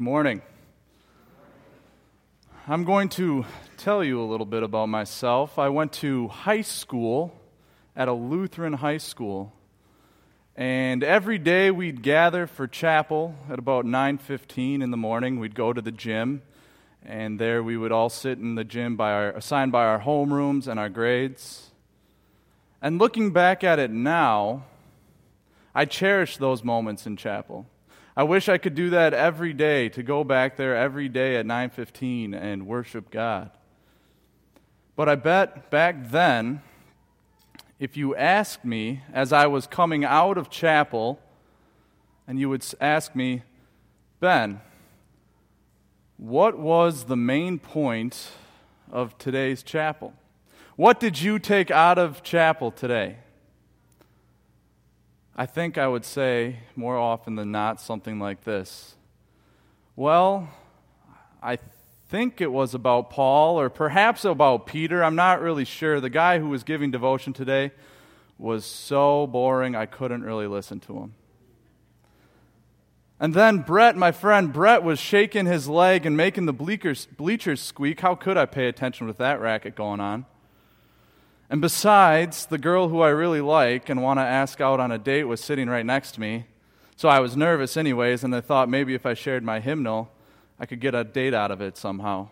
Good morning. I'm going to tell you a little bit about myself. I went to high school at a Lutheran high school. And every day we'd gather for chapel at about 9:15 in the morning. We'd go to the gym, and there we would all sit in the gym by our, assigned by our homerooms and our grades. And looking back at it now, I cherish those moments in chapel. I wish I could do that every day to go back there every day at 9:15 and worship God. But I bet back then if you asked me as I was coming out of chapel and you would ask me, "Ben, what was the main point of today's chapel? What did you take out of chapel today?" I think I would say more often than not something like this Well, I think it was about Paul or perhaps about Peter. I'm not really sure. The guy who was giving devotion today was so boring, I couldn't really listen to him. And then Brett, my friend Brett, was shaking his leg and making the bleachers, squeak. How could I pay attention with that racket going on? And besides, the girl who I really like and want to ask out on a date was sitting right next to me. So I was nervous, anyways, and I thought maybe if I shared my hymnal, I could get a date out of it somehow.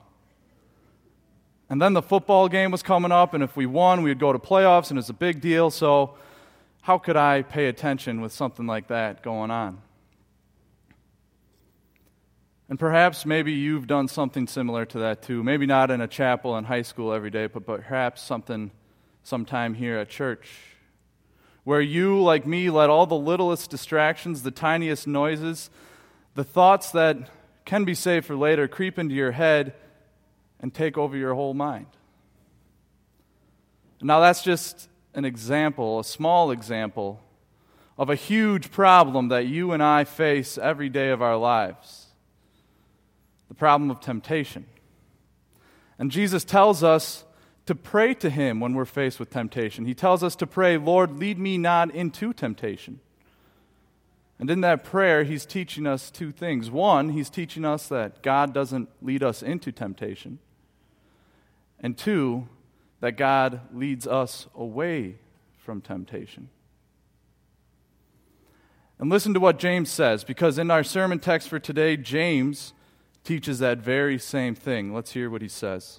And then the football game was coming up, and if we won, we'd go to playoffs, and it was a big deal. So, how could I pay attention with something like that going on? And perhaps maybe you've done something similar to that too. Maybe not in a chapel in high school every day, but perhaps something sometime here at church, where you, like me, let all the littlest distractions, the tiniest noises, the thoughts that can be saved for later creep into your head and take over your whole mind. Now, that's just an example, a small example, of a huge problem that you and I face every day of our lives the problem of temptation. And Jesus tells us to pray to Him when we're faced with temptation. He tells us to pray, Lord, lead me not into temptation. And in that prayer, He's teaching us two things. One, He's teaching us that God doesn't lead us into temptation. And two, that God leads us away from temptation. And listen to what James says, because in our sermon text for today, James teaches that very same thing. Let's hear what he says.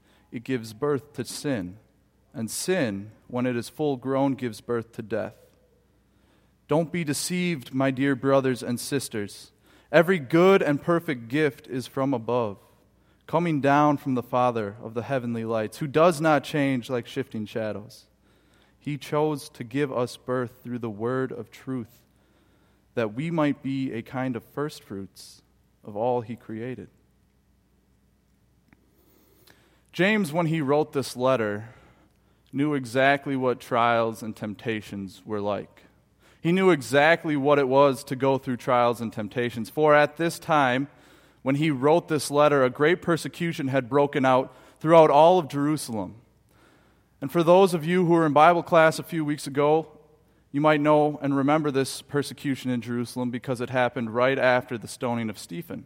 it gives birth to sin, and sin, when it is full grown, gives birth to death. Don't be deceived, my dear brothers and sisters. Every good and perfect gift is from above, coming down from the Father of the heavenly lights, who does not change like shifting shadows. He chose to give us birth through the word of truth, that we might be a kind of firstfruits of all he created. James, when he wrote this letter, knew exactly what trials and temptations were like. He knew exactly what it was to go through trials and temptations. For at this time, when he wrote this letter, a great persecution had broken out throughout all of Jerusalem. And for those of you who were in Bible class a few weeks ago, you might know and remember this persecution in Jerusalem because it happened right after the stoning of Stephen.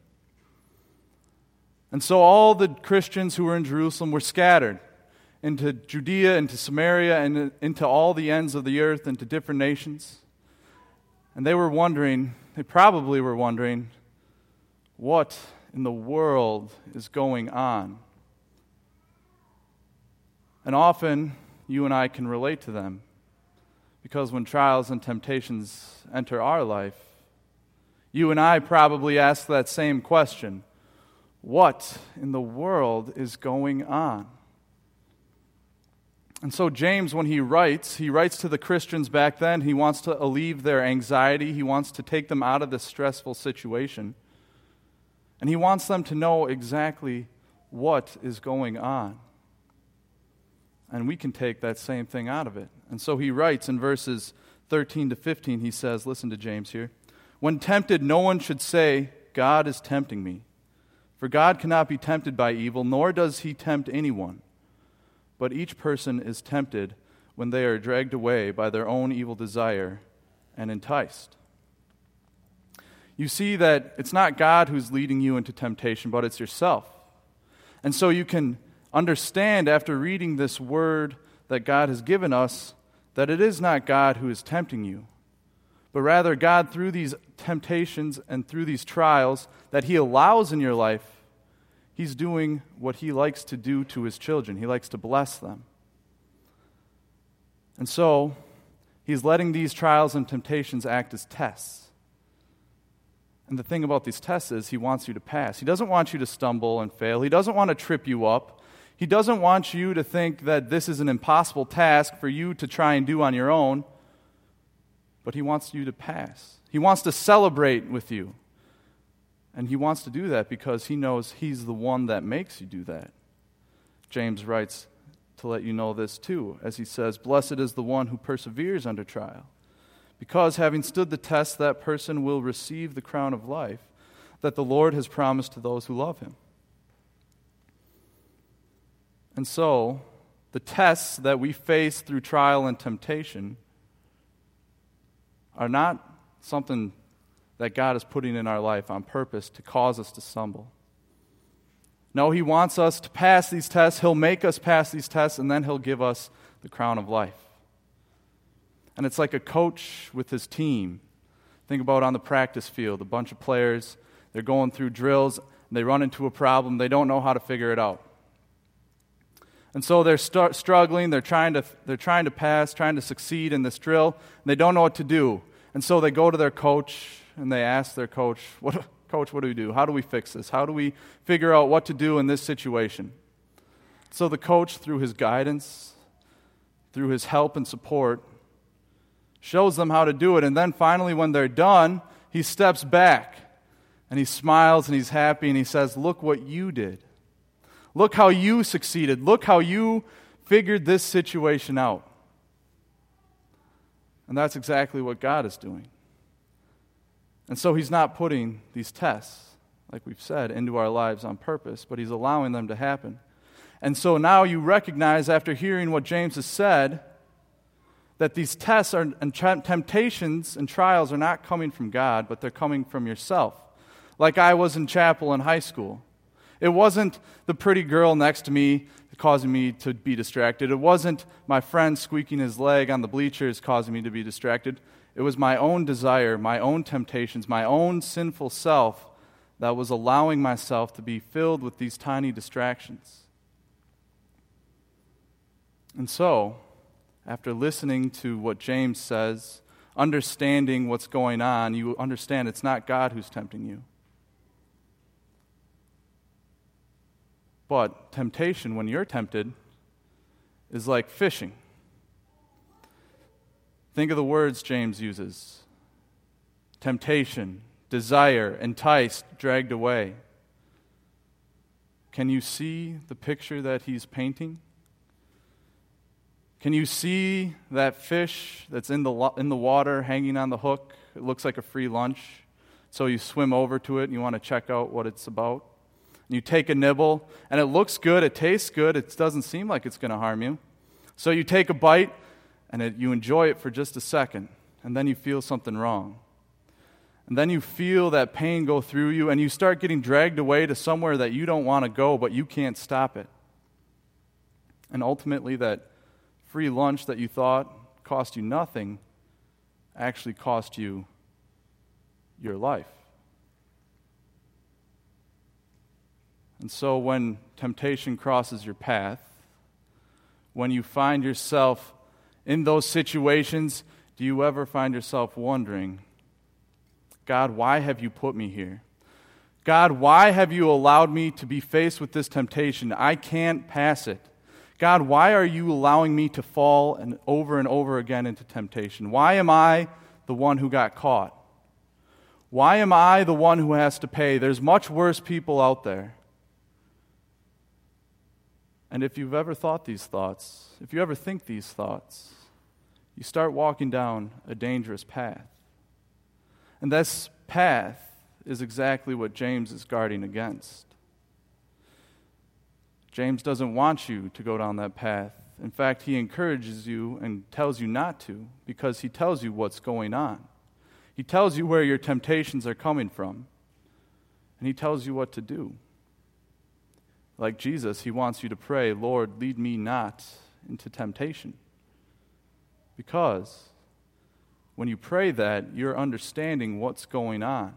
And so all the Christians who were in Jerusalem were scattered into Judea, into Samaria, and into all the ends of the earth, into different nations. And they were wondering, they probably were wondering, what in the world is going on? And often you and I can relate to them because when trials and temptations enter our life, you and I probably ask that same question what in the world is going on? And so, James, when he writes, he writes to the Christians back then. He wants to alleviate their anxiety, he wants to take them out of this stressful situation. And he wants them to know exactly what is going on. And we can take that same thing out of it. And so he writes in verses 13 to 15, he says, listen to James here. When tempted, no one should say, God is tempting me. For God cannot be tempted by evil, nor does he tempt anyone. But each person is tempted when they are dragged away by their own evil desire and enticed. You see that it's not God who's leading you into temptation, but it's yourself. And so you can understand after reading this word that God has given us that it is not God who is tempting you, but rather God, through these temptations and through these trials that He allows in your life, He's doing what He likes to do to His children. He likes to bless them. And so, He's letting these trials and temptations act as tests. And the thing about these tests is He wants you to pass. He doesn't want you to stumble and fail, He doesn't want to trip you up. He doesn't want you to think that this is an impossible task for you to try and do on your own, but He wants you to pass. He wants to celebrate with you. And He wants to do that because He knows He's the one that makes you do that. James writes to let you know this too, as he says, Blessed is the one who perseveres under trial, because having stood the test, that person will receive the crown of life that the Lord has promised to those who love Him. And so, the tests that we face through trial and temptation are not something that God is putting in our life on purpose to cause us to stumble. No, He wants us to pass these tests. He'll make us pass these tests, and then He'll give us the crown of life. And it's like a coach with his team. Think about on the practice field a bunch of players, they're going through drills, they run into a problem, they don't know how to figure it out. And so they're st- struggling, they're trying, to, they're trying to pass, trying to succeed in this drill, they don't know what to do. And so they go to their coach and they ask their coach, what, Coach, what do we do? How do we fix this? How do we figure out what to do in this situation? So the coach, through his guidance, through his help and support, shows them how to do it. And then finally, when they're done, he steps back and he smiles and he's happy and he says, Look what you did. Look how you succeeded. Look how you figured this situation out. And that's exactly what God is doing. And so He's not putting these tests, like we've said, into our lives on purpose, but He's allowing them to happen. And so now you recognize, after hearing what James has said, that these tests are, and temptations and trials are not coming from God, but they're coming from yourself. Like I was in chapel in high school. It wasn't the pretty girl next to me causing me to be distracted. It wasn't my friend squeaking his leg on the bleachers causing me to be distracted. It was my own desire, my own temptations, my own sinful self that was allowing myself to be filled with these tiny distractions. And so, after listening to what James says, understanding what's going on, you understand it's not God who's tempting you. But temptation, when you're tempted, is like fishing. Think of the words James uses temptation, desire, enticed, dragged away. Can you see the picture that he's painting? Can you see that fish that's in the, in the water hanging on the hook? It looks like a free lunch. So you swim over to it and you want to check out what it's about and you take a nibble, and it looks good, it tastes good, it doesn't seem like it's going to harm you. So you take a bite, and it, you enjoy it for just a second, and then you feel something wrong. And then you feel that pain go through you, and you start getting dragged away to somewhere that you don't want to go, but you can't stop it. And ultimately, that free lunch that you thought cost you nothing actually cost you your life. And so when temptation crosses your path, when you find yourself in those situations, do you ever find yourself wondering, God, why have you put me here? God, why have you allowed me to be faced with this temptation? I can't pass it. God, why are you allowing me to fall and over and over again into temptation? Why am I the one who got caught? Why am I the one who has to pay? There's much worse people out there. And if you've ever thought these thoughts, if you ever think these thoughts, you start walking down a dangerous path. And this path is exactly what James is guarding against. James doesn't want you to go down that path. In fact, he encourages you and tells you not to because he tells you what's going on. He tells you where your temptations are coming from, and he tells you what to do. Like Jesus, he wants you to pray, Lord, lead me not into temptation. Because when you pray that, you're understanding what's going on.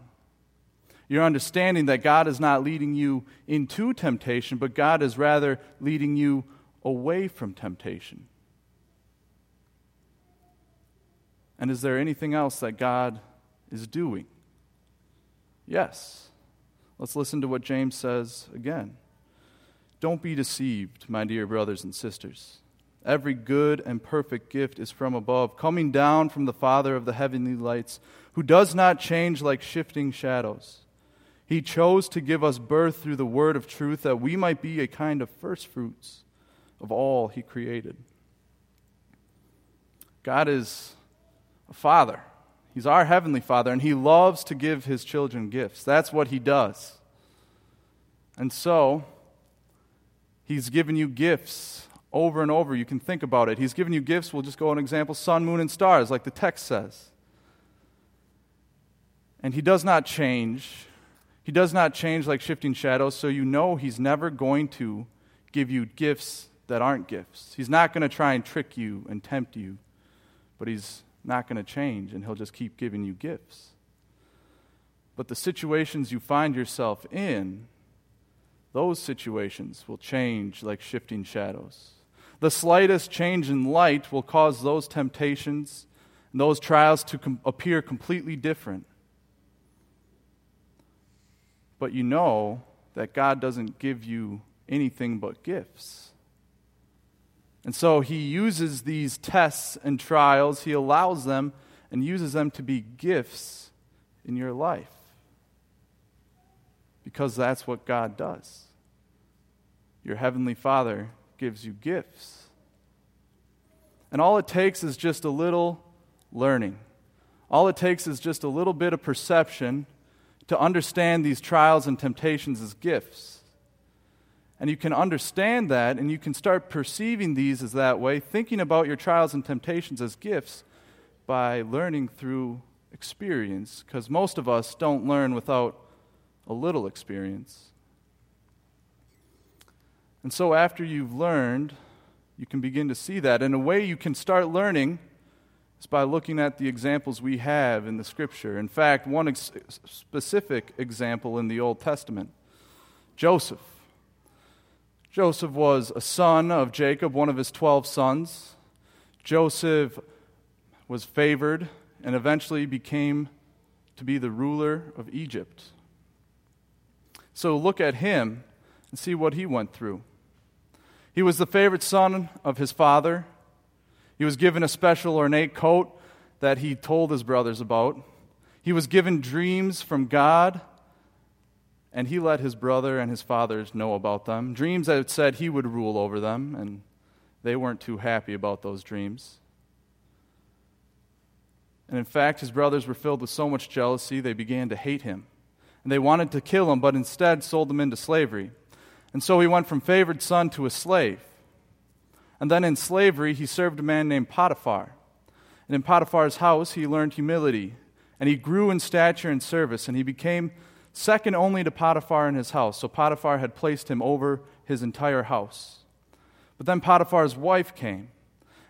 You're understanding that God is not leading you into temptation, but God is rather leading you away from temptation. And is there anything else that God is doing? Yes. Let's listen to what James says again. Don't be deceived, my dear brothers and sisters. Every good and perfect gift is from above, coming down from the Father of the heavenly lights, who does not change like shifting shadows. He chose to give us birth through the word of truth that we might be a kind of first fruits of all He created. God is a Father. He's our Heavenly Father, and He loves to give His children gifts. That's what He does. And so, He's given you gifts over and over. You can think about it. He's given you gifts. We'll just go an example sun, moon, and stars, like the text says. And He does not change. He does not change like shifting shadows, so you know He's never going to give you gifts that aren't gifts. He's not going to try and trick you and tempt you, but He's not going to change, and He'll just keep giving you gifts. But the situations you find yourself in, those situations will change like shifting shadows. The slightest change in light will cause those temptations and those trials to com- appear completely different. But you know that God doesn't give you anything but gifts. And so he uses these tests and trials, he allows them and uses them to be gifts in your life. Because that's what God does. Your heavenly Father gives you gifts. And all it takes is just a little learning. All it takes is just a little bit of perception to understand these trials and temptations as gifts. And you can understand that and you can start perceiving these as that way, thinking about your trials and temptations as gifts by learning through experience, because most of us don't learn without a little experience. And so, after you've learned, you can begin to see that. And a way you can start learning is by looking at the examples we have in the Scripture. In fact, one ex- specific example in the Old Testament Joseph. Joseph was a son of Jacob, one of his 12 sons. Joseph was favored and eventually became to be the ruler of Egypt. So look at him and see what he went through. He was the favorite son of his father. He was given a special ornate coat that he told his brothers about. He was given dreams from God and he let his brother and his fathers know about them. Dreams that said he would rule over them, and they weren't too happy about those dreams. And in fact, his brothers were filled with so much jealousy, they began to hate him. And they wanted to kill him, but instead sold him into slavery. And so he went from favored son to a slave. And then in slavery, he served a man named Potiphar. And in Potiphar's house, he learned humility. And he grew in stature and service, and he became second only to Potiphar in his house. So Potiphar had placed him over his entire house. But then Potiphar's wife came,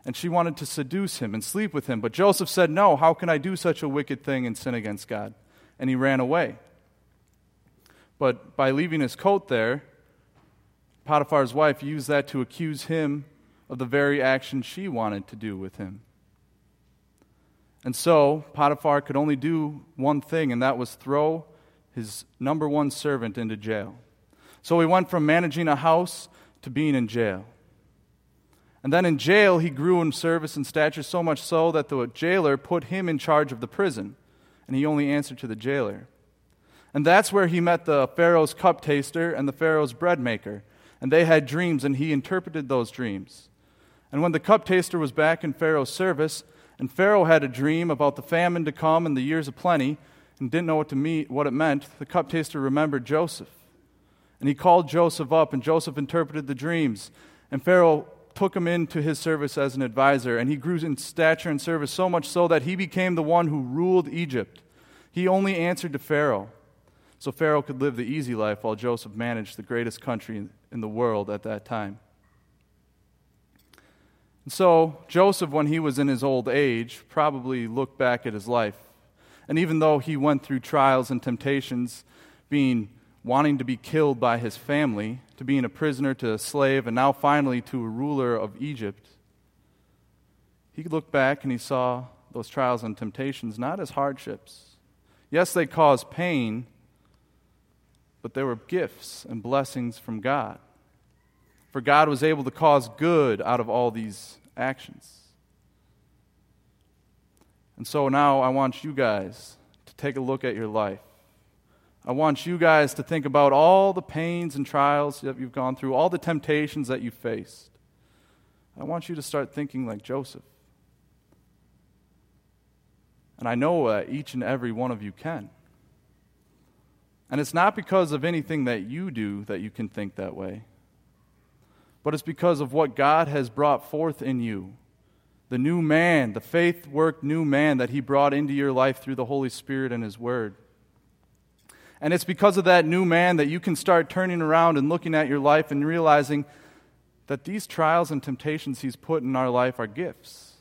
and she wanted to seduce him and sleep with him. But Joseph said, No, how can I do such a wicked thing and sin against God? And he ran away. But by leaving his coat there, Potiphar's wife used that to accuse him of the very action she wanted to do with him. And so Potiphar could only do one thing, and that was throw his number one servant into jail. So he went from managing a house to being in jail. And then in jail, he grew in service and stature so much so that the jailer put him in charge of the prison. and he only answered to the jailer. And that's where he met the Pharaoh's cup taster and the Pharaoh's bread maker. And they had dreams, and he interpreted those dreams. And when the cup taster was back in Pharaoh's service, and Pharaoh had a dream about the famine to come and the years of plenty, and didn't know what, to meet, what it meant, the cup taster remembered Joseph. And he called Joseph up, and Joseph interpreted the dreams. And Pharaoh took him into his service as an advisor, and he grew in stature and service so much so that he became the one who ruled Egypt. He only answered to Pharaoh. So Pharaoh could live the easy life while Joseph managed the greatest country in the world at that time. And so Joseph, when he was in his old age, probably looked back at his life. And even though he went through trials and temptations, being wanting to be killed by his family, to being a prisoner to a slave, and now finally to a ruler of Egypt, he looked back and he saw those trials and temptations not as hardships. Yes, they caused pain, but they were gifts and blessings from God. For God was able to cause good out of all these actions. And so now I want you guys to take a look at your life. I want you guys to think about all the pains and trials that you've gone through, all the temptations that you faced. I want you to start thinking like Joseph. And I know that each and every one of you can. And it's not because of anything that you do that you can think that way, but it's because of what God has brought forth in you. The new man, the faith worked new man that He brought into your life through the Holy Spirit and His Word. And it's because of that new man that you can start turning around and looking at your life and realizing that these trials and temptations He's put in our life are gifts.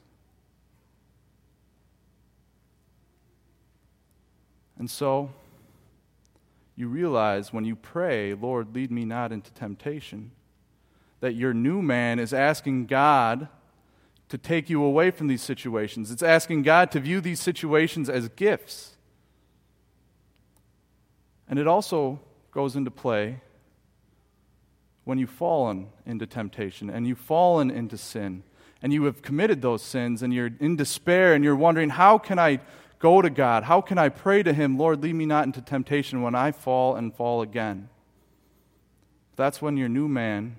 And so, you realize when you pray, Lord, lead me not into temptation, that your new man is asking God to take you away from these situations. It's asking God to view these situations as gifts. And it also goes into play when you've fallen into temptation and you've fallen into sin and you have committed those sins and you're in despair and you're wondering, how can I go to God? How can I pray to Him, Lord, lead me not into temptation when I fall and fall again? That's when your new man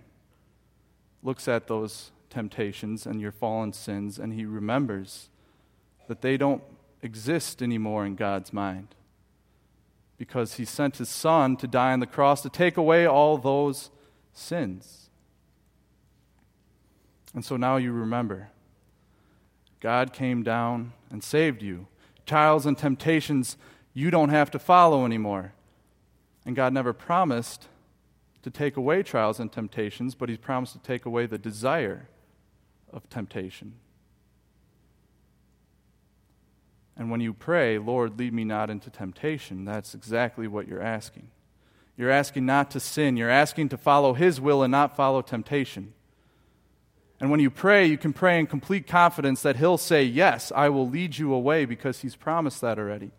looks at those temptations and your fallen sins and he remembers that they don't exist anymore in God's mind because he sent his son to die on the cross to take away all those sins. And so now you remember God came down and saved you trials and temptations you don't have to follow anymore. And God never promised to take away trials and temptations, but He's promised to take away the desire of temptation. And when you pray, Lord, lead me not into temptation, that's exactly what you're asking. You're asking not to sin, you're asking to follow His will and not follow temptation. And when you pray, you can pray in complete confidence that He'll say, Yes, I will lead you away because He's promised that already.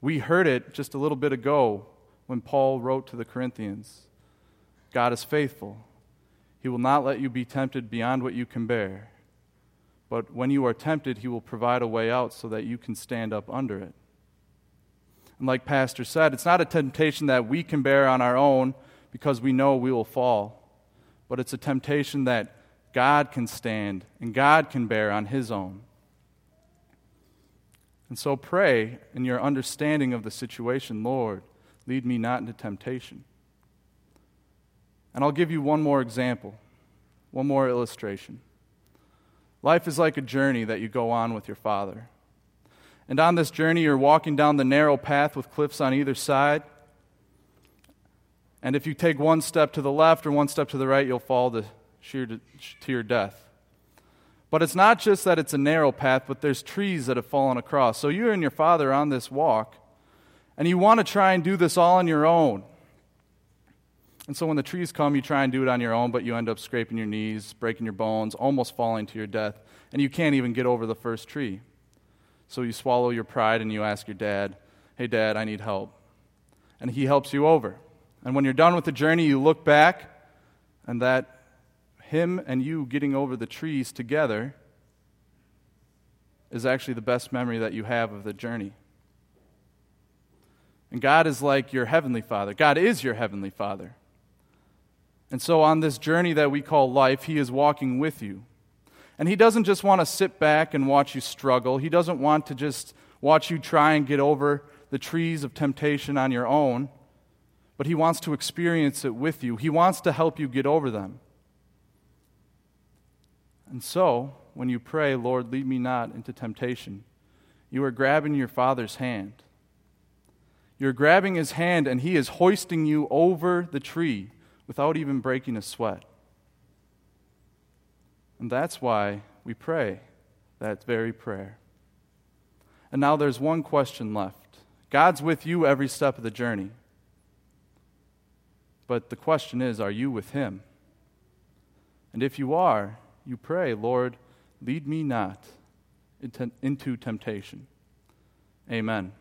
We heard it just a little bit ago when Paul wrote to the Corinthians God is faithful. He will not let you be tempted beyond what you can bear. But when you are tempted, He will provide a way out so that you can stand up under it. And like Pastor said, it's not a temptation that we can bear on our own because we know we will fall, but it's a temptation that God can stand and God can bear on His own. And so pray in your understanding of the situation, Lord, lead me not into temptation. And I'll give you one more example, one more illustration. Life is like a journey that you go on with your Father. And on this journey, you're walking down the narrow path with cliffs on either side. And if you take one step to the left or one step to the right, you'll fall to to your death. But it's not just that it's a narrow path, but there's trees that have fallen across. So you and your father are on this walk, and you want to try and do this all on your own. And so when the trees come, you try and do it on your own, but you end up scraping your knees, breaking your bones, almost falling to your death, and you can't even get over the first tree. So you swallow your pride and you ask your dad, Hey, dad, I need help. And he helps you over. And when you're done with the journey, you look back, and that him and you getting over the trees together is actually the best memory that you have of the journey. And God is like your heavenly Father. God is your heavenly Father. And so, on this journey that we call life, He is walking with you. And He doesn't just want to sit back and watch you struggle, He doesn't want to just watch you try and get over the trees of temptation on your own, but He wants to experience it with you. He wants to help you get over them. And so, when you pray, Lord, lead me not into temptation, you are grabbing your Father's hand. You're grabbing his hand, and he is hoisting you over the tree without even breaking a sweat. And that's why we pray that very prayer. And now there's one question left God's with you every step of the journey. But the question is are you with him? And if you are, you pray, Lord, lead me not into temptation. Amen.